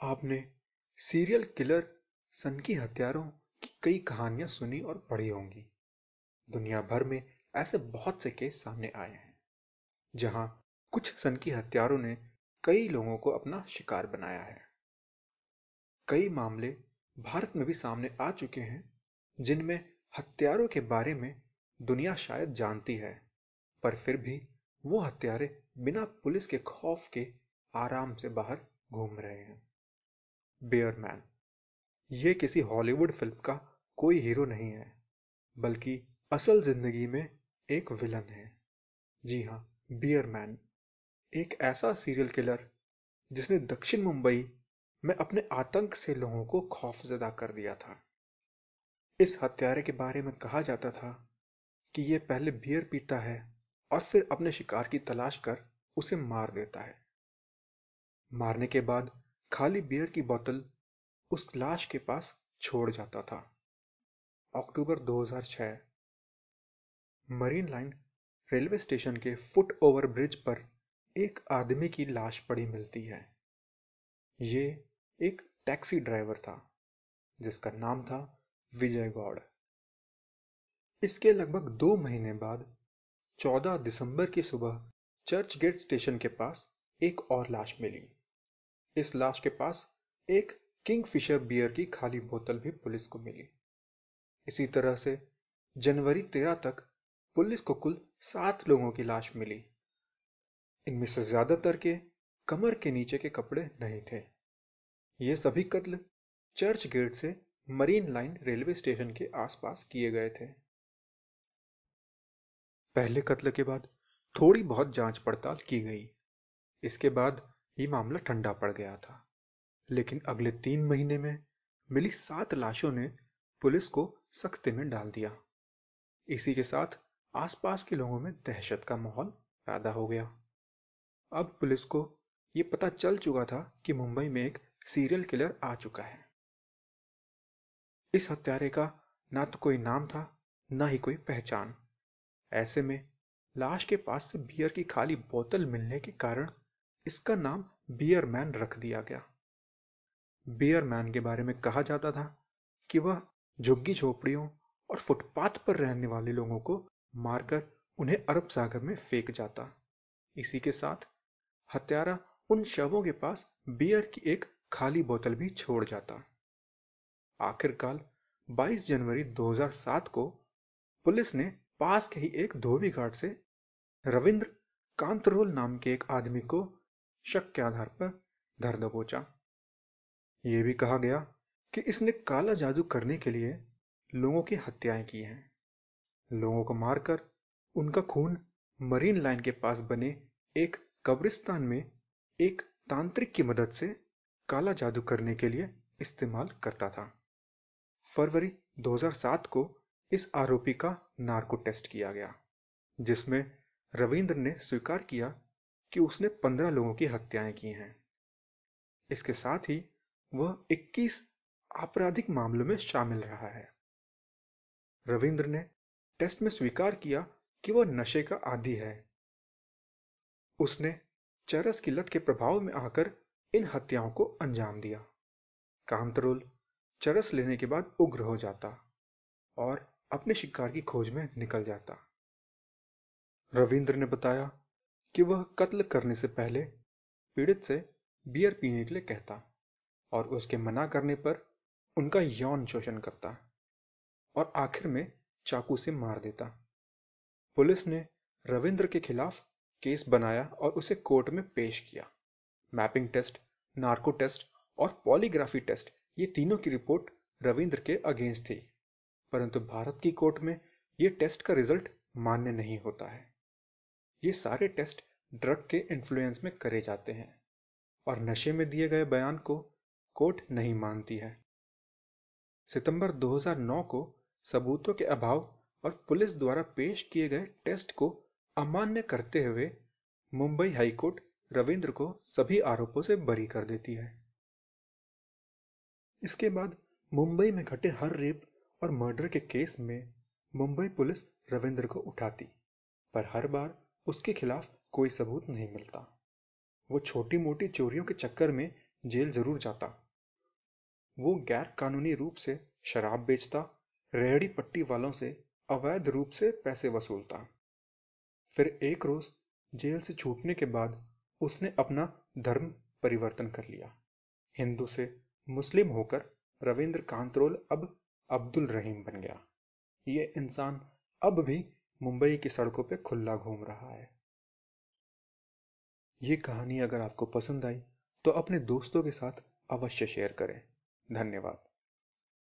आपने serial killer सनकी हत्यारों की कई कहानियाँ सुनी और पढ़ी होंगी। दुनिया भर में ऐसे बहुत से केस सामने आए हैं, जहाँ कुछ सनकी हत्यारों ने कई लोगों को अपना शिकार बनाया है। कई मामले भारत में भी सामने आ चुके हैं, जिनमें हत्यारों के बारे में दुनिया शायद जानती है, पर फिर भी वो हत्यारे बिना पुलिस के खौफ के आराम से बाहर घूम रहे हैं। बेयरमैन ये किसी हॉलीवुड फ़िल्म का कोई हीरो नहीं है, बल्कि असल ज़िंदगी में एक विलन है। जी हाँ बियरमैन एक ऐसा सीरियल किलर जिसने दक्षिण मुंबई में अपने आतंक से लोगों को खौफजदा कर दिया था। इस हत्यारे के बारे में कहा जाता था कि यह पहले बियर पीता है और फिर अपने शिकार की तलाश कर उसे मार देता है। मारने के बाद खाली बियर की बोतल उस लाश के पास छोड़ जाता था। अक्टूबर 2006 मरीन लाइन रेलवे स्टेशन के फुट ओवर ब्रिज पर एक आदमी की लाश पड़ी मिलती है। ये एक टैक्सी ड्राइवर था, जिसका नाम था विजय गौड़। इसके लगभग दो महीने बाद 14 दिसंबर की सुबह चर्च गेट स्टेशन के पास एक और लाश मिली। इस लाश के पास एक किंगफिशर बियर की खाली बोतल भी पुलिस को मिली। इसी तरह से जनवरी 13 तक पुलिस को कुल सात लोगों की लाश मिली। इनमें से ज़्यादातर के कमर के नीचे के कपड़े नहीं थे। ये सभी कत्ल चर्च गेट से मरीन लाइन रेलवे स्टेशन के आसपास किए गए थे। पहले कत्ल के बाद थोड़ी बहुत जाँच पड़ताल की गई। इसके बाद ये मामला ठंडा पड़ गया था। लेकिन अगले तीन महीने में मिली सात लाशों ने पुलिस को सख्ते में डाल दिया। इसी के साथ आसपास के लोगों में दहशत का माहौल पैदा हो गया। अब पुलिस को यह पता चल चुका था कि मुंबई में एक सीरियल किलर आ चुका है। इस हत्यारे का ना तो कोई नाम था, ना ही कोई पहचान। ऐसे में लाश के पास से बियर की खाली बोतल मिलने के कारण इसका नाम बियरमैन रख दिया गया। बियरमैन के बारे में कहा जाता था कि वह झुग्गी झोपड़ियों और फुटपाथ पर रहने वाले लोगों को मारकर उन्हें अरब सागर में फेंक जाता। इसी के साथ हत्यारा उन शवों के पास बियर की एक खाली बोतल भी छोड़ जाता। आखिरकार 22 जनवरी 2007 को पुलिस ने पास के ही एक धोबी घाट से रविंद्र कांतरोल नाम के एक आदमी को शक के आधार पर धर दबोचा यह भी कहा गया कि इसने काला जादू करने के लिए लोगों की हत्याएँ की हैं। लोगों को मारकर उनका खून मरीन लाइन के पास बने एक कब्रिस्तान में एक तांत्रिक की मदद से काला जादू करने के लिए इस्तेमाल करता था। फरवरी 2007 को इस आरोपी का नार्को टेस्ट किया गया, जिसमें रविंद्र ने स्वीकार किया कि उसने पंद्रह लोगों की हत्याएँ की हैं। इसके साथ ही वह 21 आपराधिक मामलों में शामिल रहा है। रविंद्र ने टेस्ट में स्वीकार किया कि वह नशे का आदि है। उसने चरस की लत के प्रभाव में आकर इन हत्याओं को अंजाम दिया। कांतरोल चरस लेने के बाद उग्र हो जाता और अपने शिकार की खोज में निकल जाता। रविंद्र ने बताया कि वह कत्ल करने से पहले पीड़ित से बियर पीने के लिए कहता और उसके मना करने पर उनका यौन शोषण करता और आखिर में चाकू से मार देता। पुलिस ने रविंद्र के खिलाफ केस बनाया और उसे कोर्ट में पेश किया। मैपिंग टेस्ट, नार्को टेस्ट और पॉलीग्राफी टेस्ट, ये तीनों की रिपोर्ट रविंद्र के अगेंस्ट थी। परंतु भारत की कोर्ट में यह टेस्ट का रिज़ल्ट मान्य नहीं होता है। ये सारे टेस्ट ड्रग के इन्फ्लुएंस में करे जाते हैं। और नशे में दिए गए बयान को कोर्ट नहीं मानती है। सितंबर 2009 को सबूतों के अभाव और पुलिस द्वारा पेश किए गए टेस्ट को अमान्य करते हुए मुंबई हाईकोर्ट रविंद्र को सभी आरोपों से बरी कर देती है। इसके बाद मुंबई में घटे हर रेप और मर्डर के केस में मुंबई पुलिस रविंद्र को उठाती, पर हर बार उसके खिलाफ कोई सबूत नहीं मिलता। वो छोटी मोटी चोरियों के चक्कर में जेल ज़रूर जाता। वो गैर कानूनी रूप से शराब बेचता, रेहड़ी पट्टी वालों से अवैध रूप से पैसे वसूलता। फिर एक रोज जेल से छूटने के बाद उसने अपना धर्म परिवर्तन कर लिया। हिंदू से मुस्लिम होकर रविंद्र कांतरोल अब अब्दुल रहीम बन गया। ये इंसान अब भी मुंबई की सड़कों पे खुला घूम रहा है। ये कहानी अगर आपको पसंद आई तो अपने दोस्तों के साथ अवश्य शेयर करें। धन्यवाद।